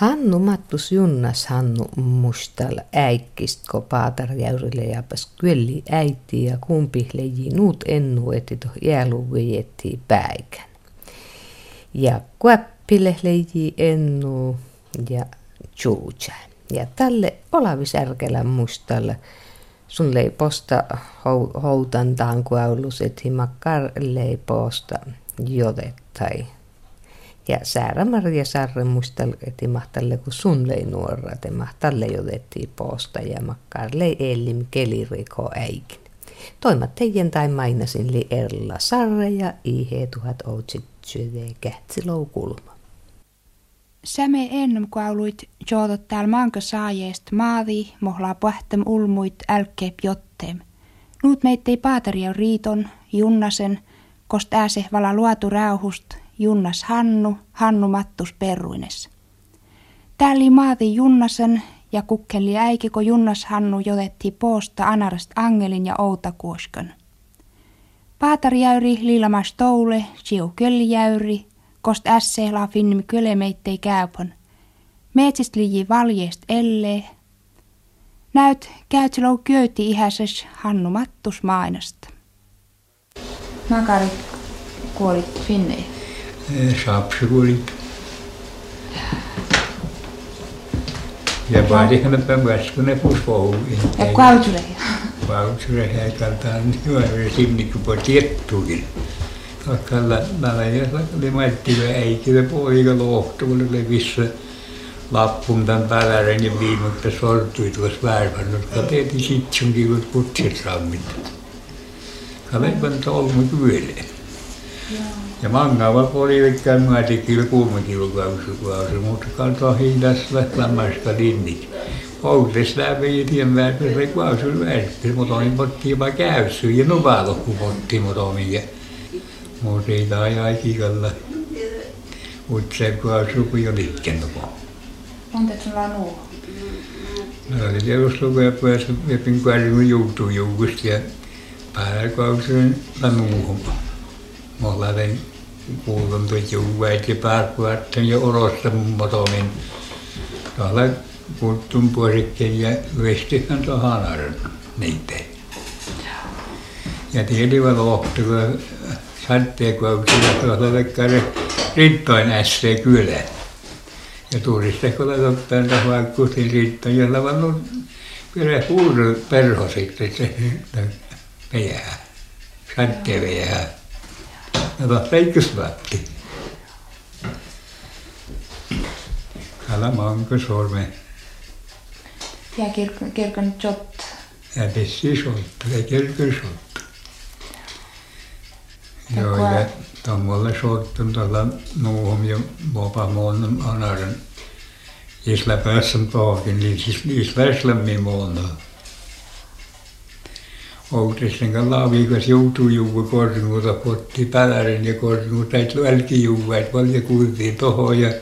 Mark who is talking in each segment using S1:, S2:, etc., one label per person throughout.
S1: Hannu Mattus Junnas Hannu mustal äikkist ko paatarjäyrille japas kyölli äiti ja kumpi leji nuut ennu eti toh jääluvejetti päikän. Ja kuäppille leji ennu ja tjuutsa. Ja tälle olavisärkelä mustalle sun leiposta houtantaan kuaulus eti makkar leiposta jotettai ja Säära Maria Sarre muistel, että mahtalle kun sun lei nuora, että mahtalle jotettiin posta ja makkaarle elim keliriko äikin. Toimat teidän tai mainasin li Erla Sarre ja ihe tuhat outsit syödä kähtsilou kulma.
S2: Säme ennem kuuluit jootot täällä manka saajeest maadi, mohla pähtem ulmuit älkkeep jotteem. Nuut meittei paataria riiton, junnasen, kost ääse vala luotu räuhust, Junnas Hannu, Hannu Mattus Perruines. Täällä maati Junnasen ja kukkeli äikiko Junnas Hannu jotetti poosta anarast Angelin ja Outakuoskon. Paatarjäyri liilamas toule, siu köllijäyri, kost ässe la finmi kölemeittei käypon. Metsist liji valjeest ellee. Näyt käytsilou köyti ihäses Hannu Mattus mainasta. Makari kuolit Finneihin.
S3: Saapsukulit. Ja vaadihan että väskyne pusvouviin.
S2: Ja kautureja.
S3: Kautureja ei kaltaan hyvä sinne kun voi tiettuukin. Kalla näillä ja oli maittiva äikille poika lohtuulle oli vissa lappun tämän pälären ja viimekkä sortui tuossa värvannut. Kateeti sitsunkin kun kutsit sammit. Kalepan tolmu kyöleen. Ja mangava oli ikään mä tekillä kuume kilokausi kuausi, mutta kantaa hintas lämmästä linnit. Oudes läpi tien väärässä se kuausi väärässä, mutta on potti vaan käysy ja nuvalo kun potti mutta on mikä. Mutta tämä jäi kikalla. Mutta se kuausi kun jo liikkenut.
S2: Monta on nuo?
S3: No oli tietysti lukea päässä, että kuausi joutuu joukosta ja päällä kuausi on nuuhun. Oli kuulun ja pääkuvatten ja orosta motomin. Tuolla kuuttun puolikkeen ja vestihän tuohon arn niitä. Ja tiedivät lohtuva satteekauksilla tuolla vekkari rintoin ässee kylä. Ja turiste kun ottanut tuohon kutin rintoin ja lavannut kyllä puudun perho sitten se meidän satteen leikkusvätti. Älä manko sorme.
S2: Ja kirkon, kirkon jott.
S3: Ja pissi soltta, ja kirkon soltta. Joo, ja tuommoille sorttun tuolla nuuhum ja mopa muun anaren. Isla päässä paakin, niin siis isla väslämmi muun. Outesten kan laavikas joutuu juua kornuuta potti pälärin ja kornuuta et välki juua et valja kuivii toho ja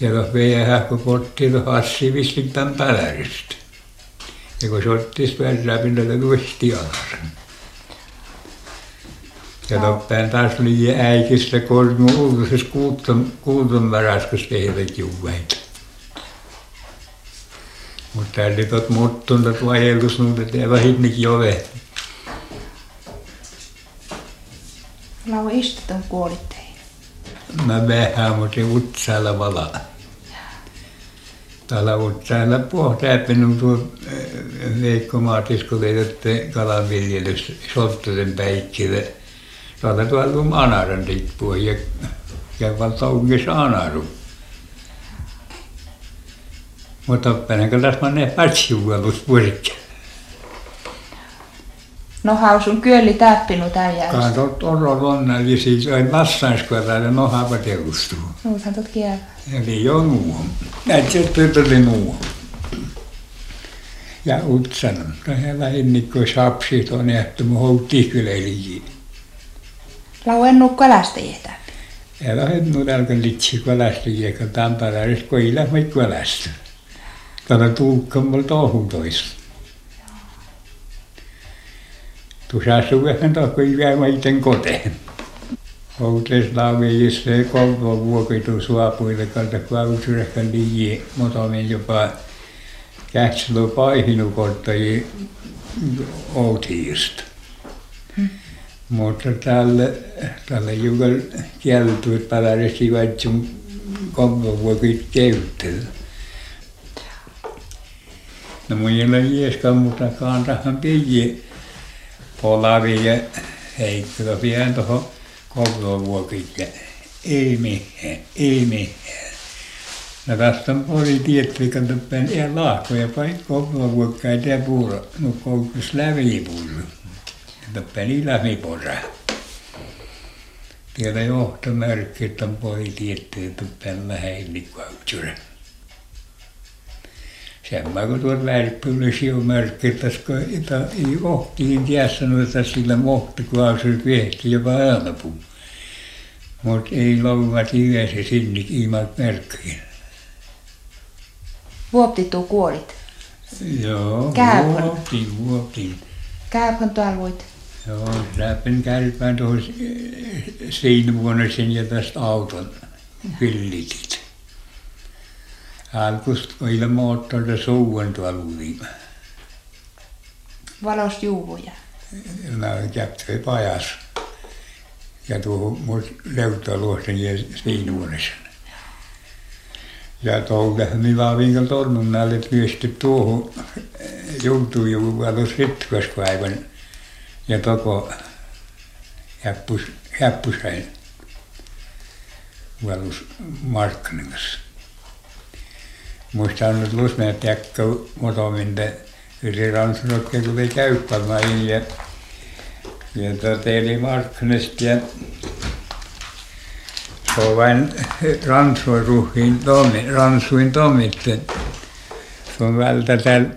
S3: ja noh veie hähku potti noh assi vislik tämän päläristä. Ja kun se ottis perää pinnalta luisti alas. Ja toppään taas oli äikistä kornu ulkoisessa kuuton, kuuton väraskas tehdät juuväitä. Mutta täällä tot muuttunut vajelus nuudet ja vähitnik jove.
S2: Lau istutun kuolittei.
S3: Mä vähän, mutta utsaalla vala. Täällä utsaalla pohtäpäin tuo Veikko Maatis, kun kalanviljelys Solttusen päikkille. Täällä tuolla on anaran tippua ja käydään taungissa anaru. Mutta päinen kallas mä ne pätsiuvelus purkki.
S2: No hausun kyöli täppinu tämän.
S3: Katot oro lonna, eli siis aina vastaanskoilla ja nohapa teustuu.
S2: Nuuthan tot kielä.
S3: Eli jo nuuhon. Näitä tytöli nuuhon. Ja utsan. Tähän lähinnikko sapsi on nähty mun houtti kyllä eli.
S2: Lau ennu kalastajia täppi.
S3: Ja lähen tälkä litsi kalastajia, kun Tampereessa koilla mä kalasta. Tällä tuukkaan mulla tohun toista. Tuossa suvehan tohko jää mä iten koteen. Outeslaavijissa se kolmo vuokitu suapuille kalta klausurehkan liian, mutta jopa kähtselu paihinu kottaji outiista. Mutta tälle, tälle jukal kieltu, että pävärästi vaitsun kolmo vuokit käyttää. No mun ei ole ieskaan, mutta kantahan piji polavi ja heikkilä pian tuohon ja ei mitään, ei mitään. No tästä oli tietty, että tuppen ihan lahkoja paikkoa vuokkaa ja puuro, no koukkus lävipuuru. Tuppen ei lävipora. Tiedä johtomerkki, että on poi tietty, tuppen läheillikautsure. Semmoinen kun tuot värppyllys jo merkki, että ei ohtiin tiessä noita sillä mohtoklausul viehti jopa ääläpuu. Mutta ei louvat yhdessä sinne ilman merkkiä.
S2: Vuoptituu kuolit.
S3: Joo,
S2: Kääpän.
S3: vuoptin, vuoptin.
S2: Kääpän tuolla voit.
S3: Joo, läpin kärpään tuohon siinä vuonna sen ja tästä auton pillitit. Alkusta moottorita suuen oli.
S2: Valos juuvuja.
S3: No, käptyi pajas. Ja tuohon mun leuhtoluosten ja siinä vuodessa. Ja tuolta minä viikon tonnun näille pystyy tuohon joutuu jo valus ritkoskaivan ja toko häppus, häppusain valus markkinassa. Muista on nyt lusmeet jäkkä motominte yli ransurokke kun ei käyttämään ja ja tota eli markkinasta ja se vain ransuoruhiin tommi, ransuin tommitte. Se on vältä täällä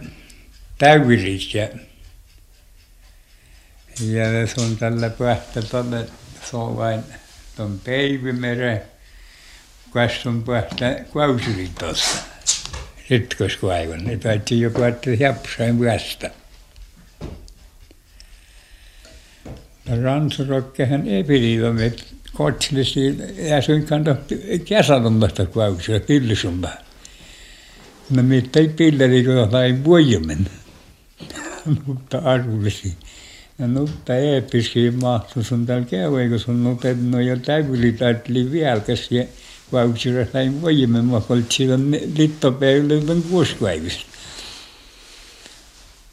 S3: täyrissä ja ja se on tällä pähtä tuonne, se on vain tuon Peivimeren kanssa on pähtä Klausurin tuossa. Ritkoskaivan, ne taitsi jopa, että Jäpsäin päästä. Ransurokkehan ei pidä kotsillisi ja suin kanto kesälommasta kuauksella pillisumma. No mitään pilleri kun sai vuojemen. mutta arvullisi. Ja nutta eeppiski mahtu sun täällä käy, kun sun nutet no täyli taitli vieläkäs ja sai vuojemen, mä olit silloin littopäivillä on kuusipäivistä.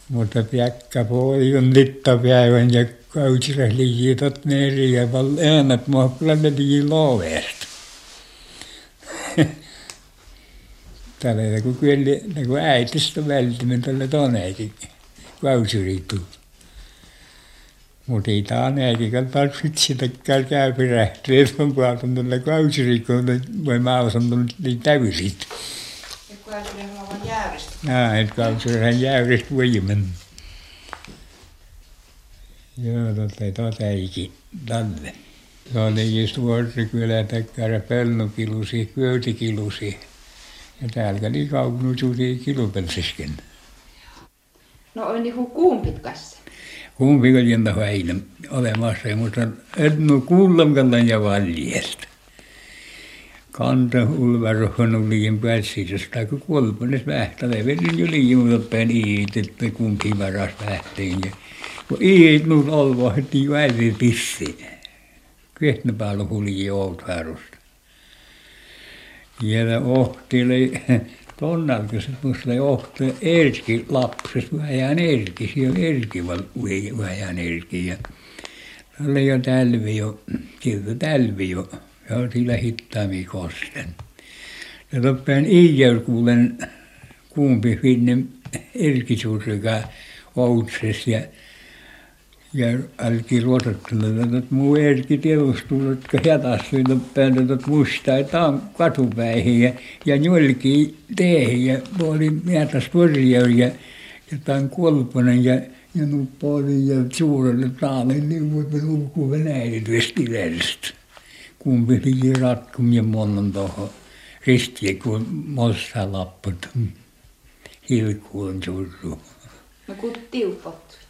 S3: Mutta piakka puoli on littopäivän ja kautsira liitot neri ja val äänät mahkulla ne lii loovesta. Tällä kun kyllä ne kun äitistä välttämättä toneekin kausiritu. Mutta ei tämä äitikällä tarvitse sitäkään käypirähtyä, että on puhutaan tällä kausirikkoon, voi mä osan tulla täysit.
S2: Ja kausirilla on jäyristä.
S3: Näin, että kausirihan jäyristä voimen. Joo, totta ei tuota eikin tälle. Se oli just vuorikylä takkara pelnukilusi, köytikilusi. Ja täällä oli kaunututi kilupelsisken.
S2: No on niinku kuumpit kanssa.
S3: Kumpi oli jäntä aina olemassa, mutta en ole kuullamkallan ja valjesta. Kanta ulvarohon uliin pääsisestä, kun kuolpanes vähtäle. Vedin jo liimutoppeen iit, että kumpi varas vähtiin. Ja kun iit nuut olvahti väivi pissi. Kvehtne päällä hulji outväärusta. Ja ohtili tonnalta se musta ohti erki lapsesta vähän erki, siellä erki vähän erki. Ja se oli jo siltä talvi jo. Ja sillä hittaammin kosten. Ja toppeen iijärkuulen kuumpi finne erkisuusika outsessa ja ja älki ruotottele, että muu erki tiedustuu, että toppeen, että musta, että on katupäihin ja, ja njolki teehin ja oli mietas purjeur ja, tämän kolponen ja ja nuppoli ja suurelle taalle, niin voi ulkuu venäjät vestiläistä kumpi piti ratkum ja monen tuohon ristiä, kun mossa lapput hilkuun surru.
S2: No kun tiupot.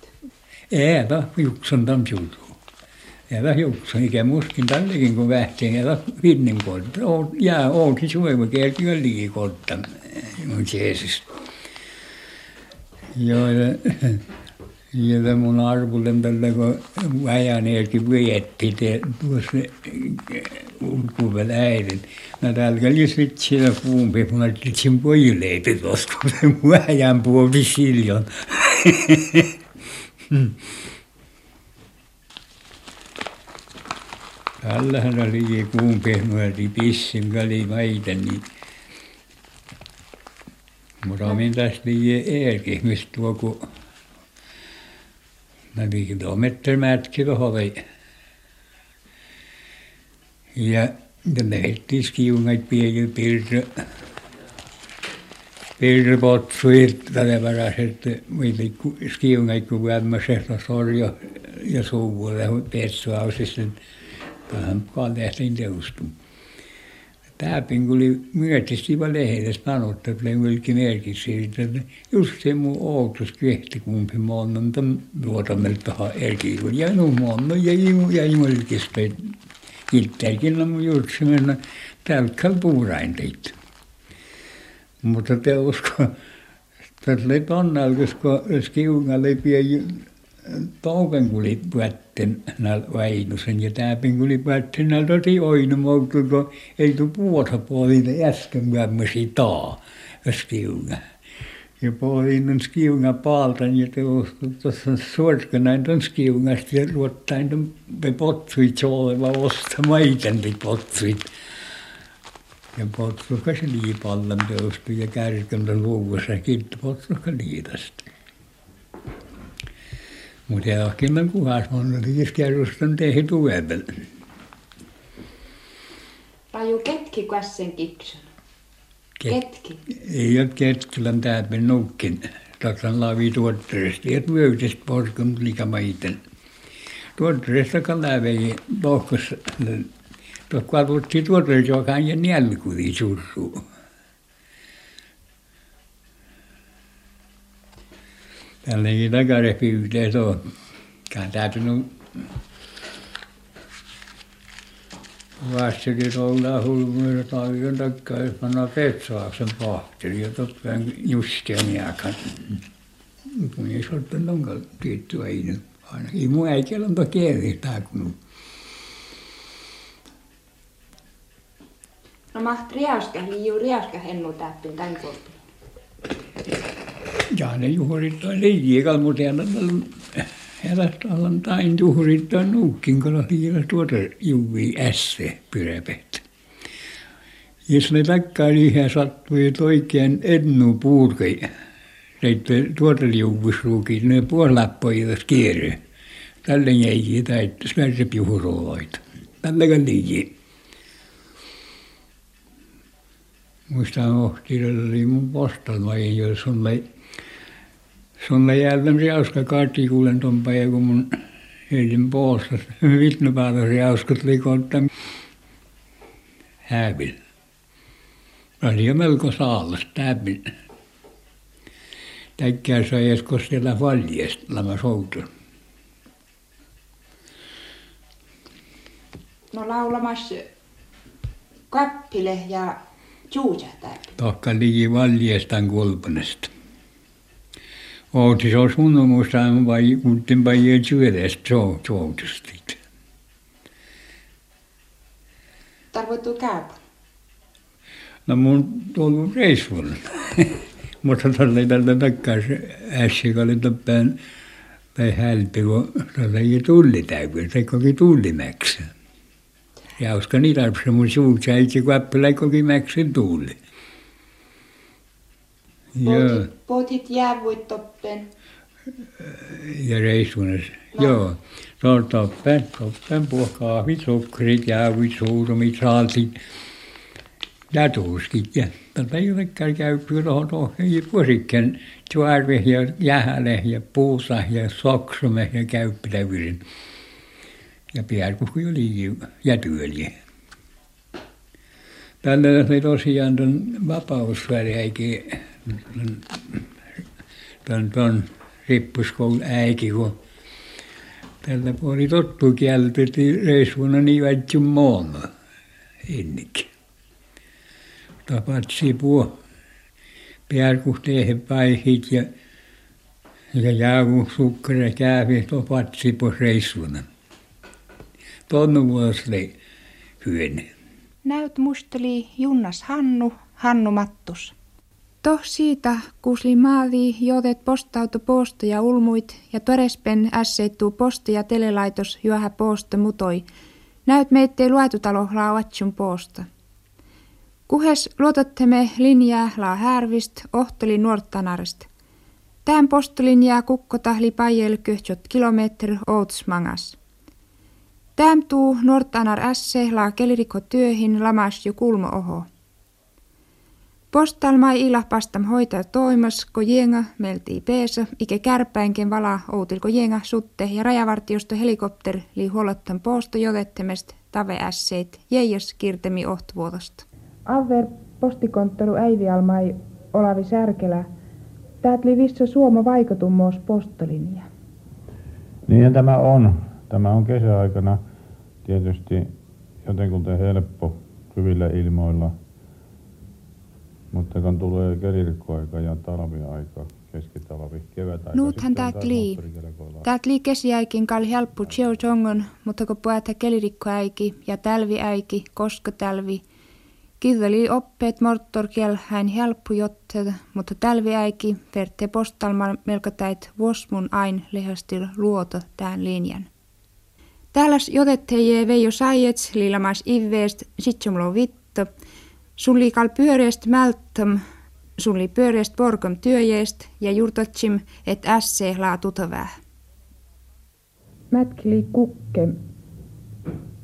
S3: Eeva juoksun tampjuudu. Eeva juoksun ikään muskin tällekin kun vähtiin Eeva vinnin kolta. Ja outi suojava kielki jollikin kolta. Mun Jeesus. Joo, ja mun arvulen tällä kun väjän elki vietti tuossa ulkuvel äidin. Mä täällä lisvit siinä kuumpi, kun mä titsin pojuleipi tuossa, kun mä väjän puolti siljon. Tällähän oli kuun pehmoilti pissin väli maita, niin mutta mitäs liian eerki, mistä tuo kun mä viisi kilometriä mätki tuohon Ja ja lähdettiin skiungat pieni pirtu pirtupotsuit tällä paras, että meillä skiungat kun vämmäisestä sorjo ja suvulle petsuausissa tähän kaltaisiin teustum. Täpin kun oli myötisti vaan lehdessä sanottu, että oli mulki merkiksi siitä, että just se mun outos kehti kumpi monnan tämän luotamelta tähän erkiin, kun jäi no monnan jäi, jäi mulkista itsekin on mun jutsimena tälkkäl puurain teit. Mutta te usko, tässä oli tonnalkus, kun skiungalle pieni touken kuli puetten näillä Väinösen ja täpin kuli puetten näillä toti oinu moutu, kun ei tu puota puolille äsken myömmösi taa skiunga. Ja puolin skiunga paaltan ja teostu tuossa suorkanain ton skiungasta ja luottain ton potsuit sooleva osta maitenti potsuit. Ja potsuka se liipallan teostu ja kärkäntä luvussa kitti potsuka liitasta. Mutta johonkin on kuhas moneltakin kerrostan tehdä tuevel.
S2: Raju ketki kassen kiksun. Ketki.
S3: Ei ole ketkilän täpin nukkin. Taksan laavi tuotteesta. Ja myöytestä porskun likamaiten. Tuotteesta kan lävei Tuossa katsotti tuotteesta, joka on ja nälkuli surruu. Tälläkin takarehti yhteen on. Kann täytynyt Vastakin ollaan hulmuja talven takaa, jos pannaan Petsaaksen pahteli ja toppen Justeen jääkän. Kun ei se ole nonkaan tietty aina. Ainakin mun äikellä on kieli tää kun
S2: maht riaska, liiu riaska hennu täppin tän korpin.
S3: Ja ne juhlit on liikaa, mutta Hävästä tain juhrittaa nuukkin, kun oli tuota juvi ässe pyräpet. Jos ne takkaan ihan sattui, että oikein ennu puurkei, sitten tuota liuvusruukin, ne puolappoivat kierre. Tälle jäi täyttä smärsepiuhurooloita. Tälle liikin. Muistan ohti, oli mun postalma, jos on Sulle jäältä riauska kaati kuulen tuon päivän, kun mun heidän puolesta vitnupäätös riauskot liikotta hävil. Oli jo melko saalas täpin. Täkkää edes, kun siellä valjesta lama soutun.
S2: No laulamassa kappile ja juujatar.
S3: Tohka lii valjastan kulpanesta. Outis on sunnumustaan vai kuntin päijä työdestä joutustit.
S2: Tarvittu käypä.
S3: No mun tullut reissuun. Mutta tuolla ei tältä takkaan äsken, kun oli tappeen tai hälpi, kun tuolla ei tulli täytyy, se koki tullimäkseen. Tullimäksi. Ja usko niitä arpsi mun suut, se ei kuappila koki mäksen tulli.
S2: Joo. Potit jäävuit toppen.
S3: Ja reissunes. No. Joo. On toppen, toppen kahvit, sokkerit, jäävuit, suurumit, saaltit ja tuuskit. Ja tätä ei ole käypyä tuohon tuohon vuosikkeen tuarve ja jähäle ja puusa ja soksume ja käyppitävyrin. Ja piärkuhku jo liikin ja työliä. Tällä oli tosiaan tuon vapausväliäikin tuon, tuon rippuskoulun äiki, kun tällä puoli tottu kieltettiin reissuuna niin väitsyn moona ennenkin. Tapatsi puo piarkuhteehen päihit ja ja jäävu sukkara kävi topatsi po vuosle hyöne.
S2: Näyt musteli Junnas Hannu, Hannu Mattus. Toh siitä kuusli maavi jodet postauto posto ja ulmuit ja torespen ässeittuu posto ja telelaitos juohä posto mutoi. Näyt meittei luetutalo lauatsun posta. Kuhes luotattemme linjaa laa härvist ohtoli nuortanarist. Tähän postolinjaa kukkotahli pajel köhtsot kilometri outsmangas. Täm tuu nuortanar ässe laa keliriko työhin lamas jo kulmo oho. Postalmai ila pastam hoitaa toimas, ko jenga meltii peesa, ike kärpäinken vala outilko jenga sutte ja rajavartiosto helikopter li huolottan posto jotettemest tave ässeit jeijos kirtemi ohtvuotosta.
S4: Aver postikonttoru Äivialmai Olavi Särkelä, täät li vissä suoma vaikutummoos postolinja.
S5: Niin tämä on. Tämä on kesäaikana tietysti jotenkin helppo hyvillä ilmoilla – mutta kun tulee kelirikkoaika ja talviaika, keskitalvi, kevätaika.
S2: Nuuthan täät lii. Täät lii kesiäikin kal helppu tjeu tongon, mutta kun puhutaan kelirikkoäiki ja talviäiki, koska talvi, Kiveli oppeet mortorkiel hän helppu jotted, mutta talviäiki verte postalman melko täit vuosmun ain lehastil luoto tämän linjan. Täällä jotetteje veijo saijets liilamas ivveest sitsumlo vitto, Sulli kal pyöreäst mälttöm, sulli pyöreäst porkom työjeest ja jurtatsim, et ässe laa tutavää.
S4: Mätkli kukke.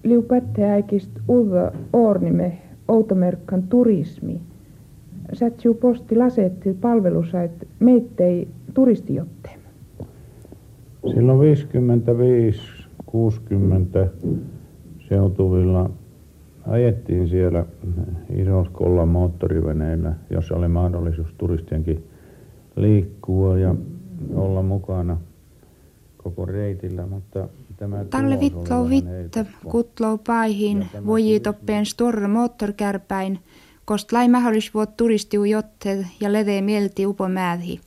S4: Liu pätteäikist uva ornime outomerkkan turismi. Sätsiu posti lasetti palvelusait meittei turistijotte.
S5: Silloin 55 60 seutuvilla ajettiin siellä Isoskolla moottoriveneillä, jossa oli mahdollisuus turistienkin liikkua ja olla mukana koko reitillä, mutta
S2: tämä Talle vitlou vitte, kutlou paihin, voji toppeen storre moottorkärpäin, kost lai mahdollisuus turistiu jotte ja lede mielti upo määdhi.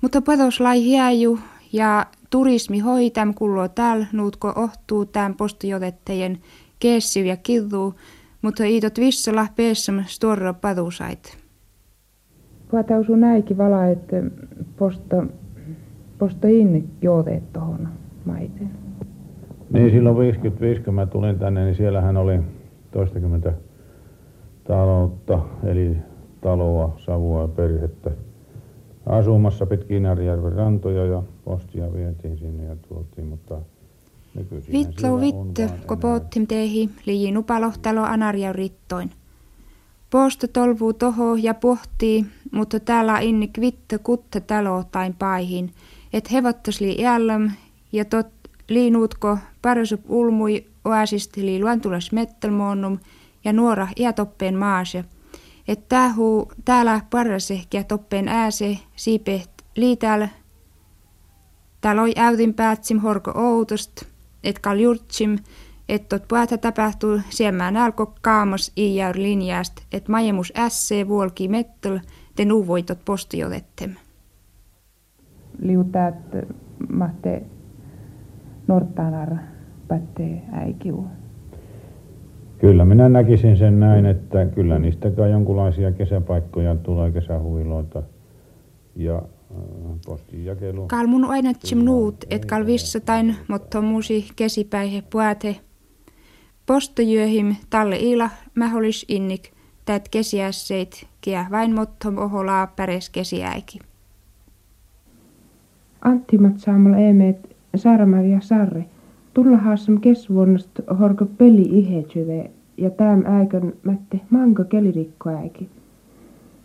S2: Mutta pados lai hiäju ja turismi hoitam kullo täällä nuutko ohtuu tämän postijotettejen keessiv ja kiddu, mutta iitot vissala peessam storra padusait.
S4: Puhatausu näikin vala, että posta, posta inne jooteet tuohon maiteen.
S5: Niin silloin 55, kun mä tulin tänne, niin siellähän oli toistakymmentä taloutta, eli taloa, savua ja perhettä asumassa pitkin Arjärven rantoja ja postia vietiin sinne ja tuotiin, mutta
S2: Vitlo vitte, ko poottim tehi, liji nupalohtalo anarja rittoin. Posto tolvuu toho ja pohtii, mutta täällä inni kvitte kutte talo tain paihin, et hevottas li jällöm ja tot liinuutko parasup ulmui oasist li luantulas mettelmoonnum ja nuora iätoppeen maase. Et tähuu täällä parasehkiä toppeen ääse siipeht liitäällä. Täällä oi äytin päätsim horko outost – et kal jurtsim, et tot puhata tapahtuu siemmään alko kaamos iijaur linjast, et majemus ässe vuolki mettel, te nuuvoitot postiotettem.
S4: Liutaat mahte norttanar pätte äikiu.
S5: Kyllä minä näkisin sen näin, että kyllä niistäkään jonkinlaisia kesäpaikkoja tulee kesähuiloita ja postijakelu.
S2: Kal mun ainatsim nuut, et kal vissatain, mutta muusi kesipäihe puate. Postojyöhim talle ila mäholis innik, tät kesiässeit, kiä vain mottom oholaa päres kesiäiki.
S4: Anttimat saamalla eemeet Saaramäri ja Tulla haassam kesvuonnast horko peli ihetsyve ja täm äikön mätte manko kelirikko äiki.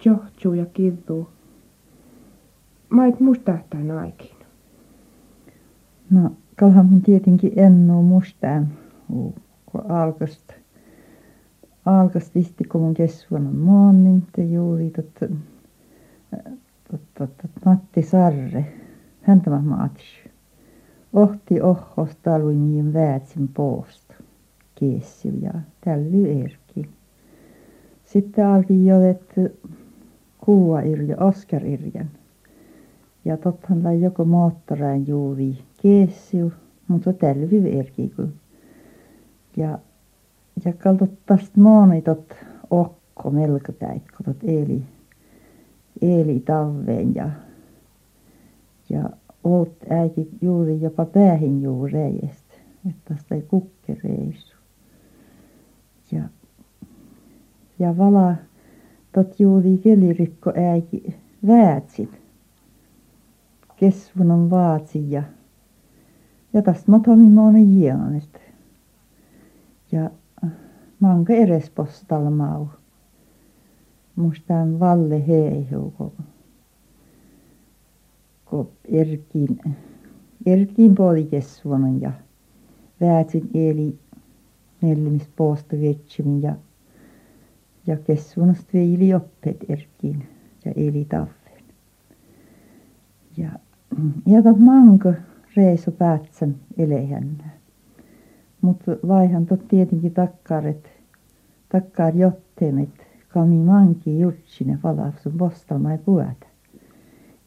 S4: Johtuu ja kivuu mait mustahtain aikin?
S6: No, kalhan mun tietenkin en oo mustaan, kun alkast, alkast isti, kun mun kesvuonna maan, niin te juuri tot, tot, tot, tot, Matti Sarre, häntä mä maatsi. Ohti ohos talvimien väätsin poosta kiessiu ja tälly erki. Sitten alki jotettu kuua irja, Oskar irjan. Ja tottahan lai joko moottorain juuri kiessiu, mutta tälly erki kun. Ja, ja kaltot tästä moonitot okko melko täikkotot eli, eli taveen ja, ja oot äiti juuri jopa päähin juureista, että tästä ei kukkereisu. Ja, ja vala tot juuri kelirikko äiti väätsit. Kesvun on vaatsi ja, ja tästä motomi monen jianesta. Ja manka eres postalla mau. Mustaan valle heihu, kun Erkin, Erkin puolikesvuonon ja väätsin eli neljämis poosta vetsimin ja ja kessuunasta veili oppeet Erkkiin ja eli taveen. Ja ja tot manko reiso päätsän elehännä. Mutta vaihan tot tietenkin takkaaret, takkaar jotteemet, kami manki jutsine valafsun postalmai puhuta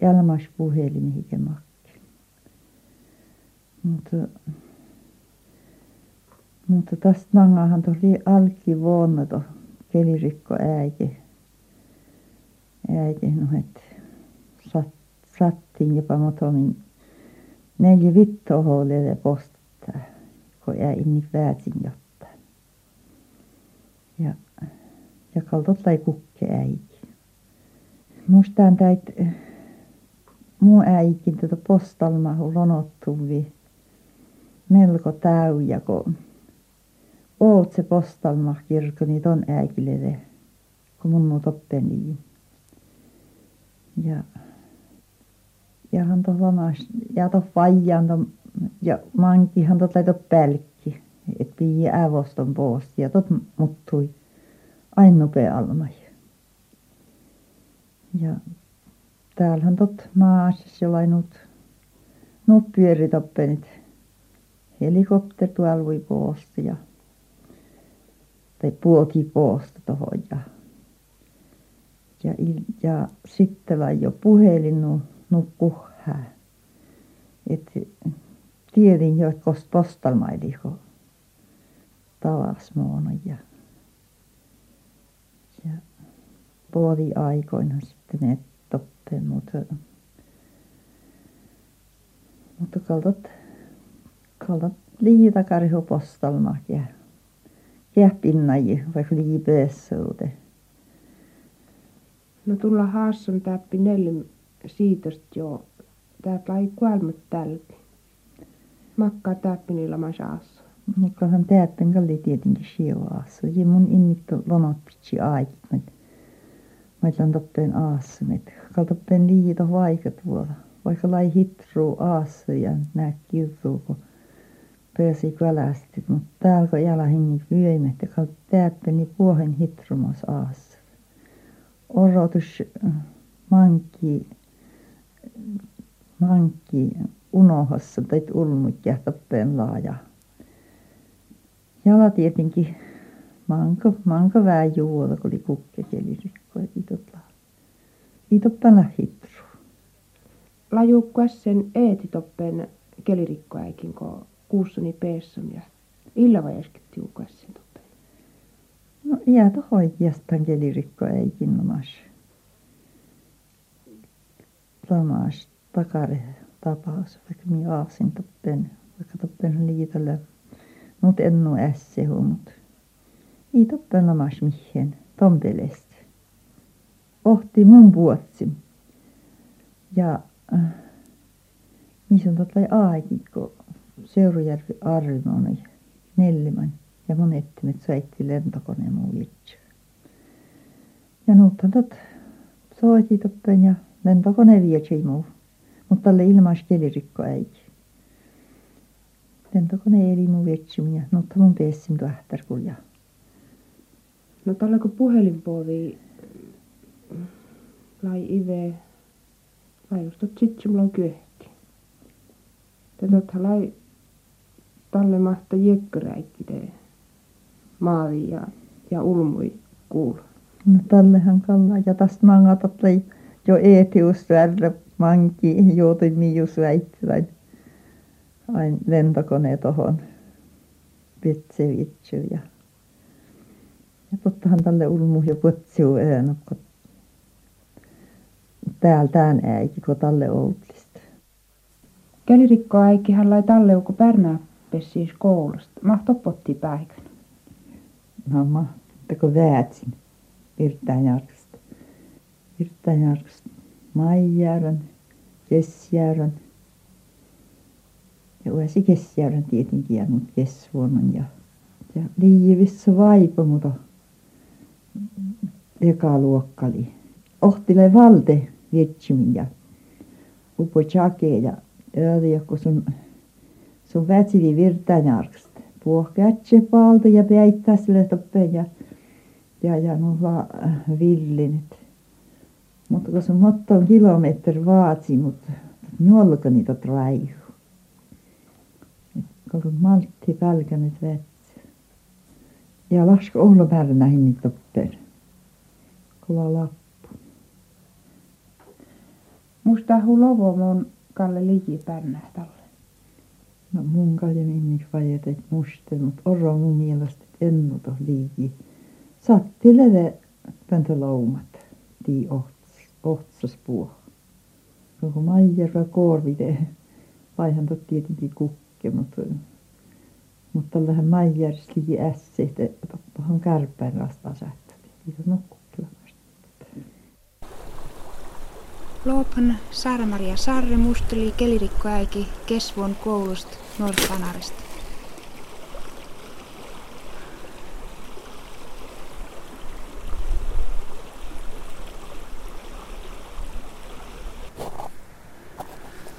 S6: elmas puhelimihike makki. Mutta, mutta tästä nangahan tuli alki vuonna to kelirikko äiti. Äiti no et sat, sattiin jopa motomin neljä vittoa lele postaa, kun jäi niin väätin jotta. Ja, ja kaltot lai kukke äiti. Mustaan täit Muu äikin tätä postalmahu lonottuvi melko täyjä, kun oot se postalma kirkko, niin ton äikille kun mun muut oppeni. Ja ja hän to lamas, ja to vajaan to, ja mankihan tot laito pälkki, et pii ävoston poosti, ja tot muttui aina almai. Ja täällähän tot maassa jollain nuut, nuut pyöritoppenit. Helikopter tuolla voi poosta ja tai puoki poosta tohon ja ja, ja sitten jo puhelin nu, nukkuhää. Et tiedin jo, että kost postalmaili, kun tavas ja ja puoli aikoina sitten ne toppen, mutta mutta kaltat kaltat liita karhu postalma ja kähpinnaji vaikka liipeessuute.
S4: No tulla haasson täppi neljä siitosta jo. Täältä lai kuolmat tälpi. Makkaa täppi niillä masaassa.
S6: Mukkahan täppin kalli tietenkin sijoaassa. Ja mun innittu lonotpitsi aikit. Mä toppen aasmet. Kaltoppen liito vaikat vuola. Vaikka lai hitru aassa ja nää kirruu, kun pääsi kalastit. Mutta täällä kun jala hengit vyöimet ja kalt täppeni puohen hitrumas aassa. Orotus mankki, mankki unohassa tai ulmut ja laaja. Jala tietenkin manko, manko vähän juoda, kun oli kukkekeli rikkoa itotla. Itoppana hitru.
S4: Lajukkuas sen eetitoppen kelirikkoäikin, kun kuussani peessun ja illa vai äsken tiukas sen toppen.
S6: No jää to oikeastaan kelirikkoäikin nomas. Lamas takare tapaus, vaikka minä aasin toppen, vaikka toppen liitolle. Mut en nu ässehu, mutta ei toppen lamas mihin, tompelesta. Ohti mun vuotsi. Ja äh, missä on totta aikin, kun Seurujärvi Arrimoni, Nellimän ja monettimet soitti lentokone muu itse. Ja nuuttan tot soiti toppen ja lentokone vietsi muu, mutta tälle ilmas kelirikko äiti. Lentokone eli muu vietsi ja nuutta mun peessin tuahtarkulja.
S4: No tällä kun puhelinpuoli lai ive, lai just tot sit mulla on kyöhti. Tätä lai talle mahta jekköräikki te maali ja, ja ulmui kuulu.
S6: No tallehan kalla ja tästä mangatat lei jo eetius värre manki joutui mius väittävän ain lentokone tohon Petsevitsu ja ja tottahan tälle ulmu öön, kun täällä tämän äiki, kun talle outlista.
S4: Kelirikko äikki hän lai talle uko pärnää pessiis koulusta. Mahto potti päikän.
S6: No mahtako väätsin Virtaanjärvestä. Virtaanjärvestä Maijärven, Kessijärven ja uusi Kessijärven tietenkin ja mut Kessvuonon ja ja liivissa vaipa mutta eka luokkali. Ohtile valte vietsymin ja upo chake ja öö kun sun sun vätsivi virtaanjärvestä. Puohkätse palta ja päittää sille toppeen ja ja ja nulla villinit. Mutta kun se motton kilometri vaatsi, mutta nuolko niitä raihu. Kun maltti pälkänyt vetsi. Ja olla pärnähin niitä toppeen. Kova lappu.
S4: Musta hu lovo mun Kalle liki pärnää talle.
S6: No mun kalja minnik vajet et muste, mut orro mun mielestä ennuto liiki. Satti leve pöntä loumat, tii ohtsas, ohtsas puo. Kun Maijärva korvite, vaihan tot tietenkin kukke, mutta mutta tällähän Maijärs liki ässi, että toppahan kärpäin rastaa sähtä. Siitä nukkukkelamasta.
S2: Loopan Saara-Maria Sarre musteli kelirikkoäiki Kesvon koulusta Norpanarista.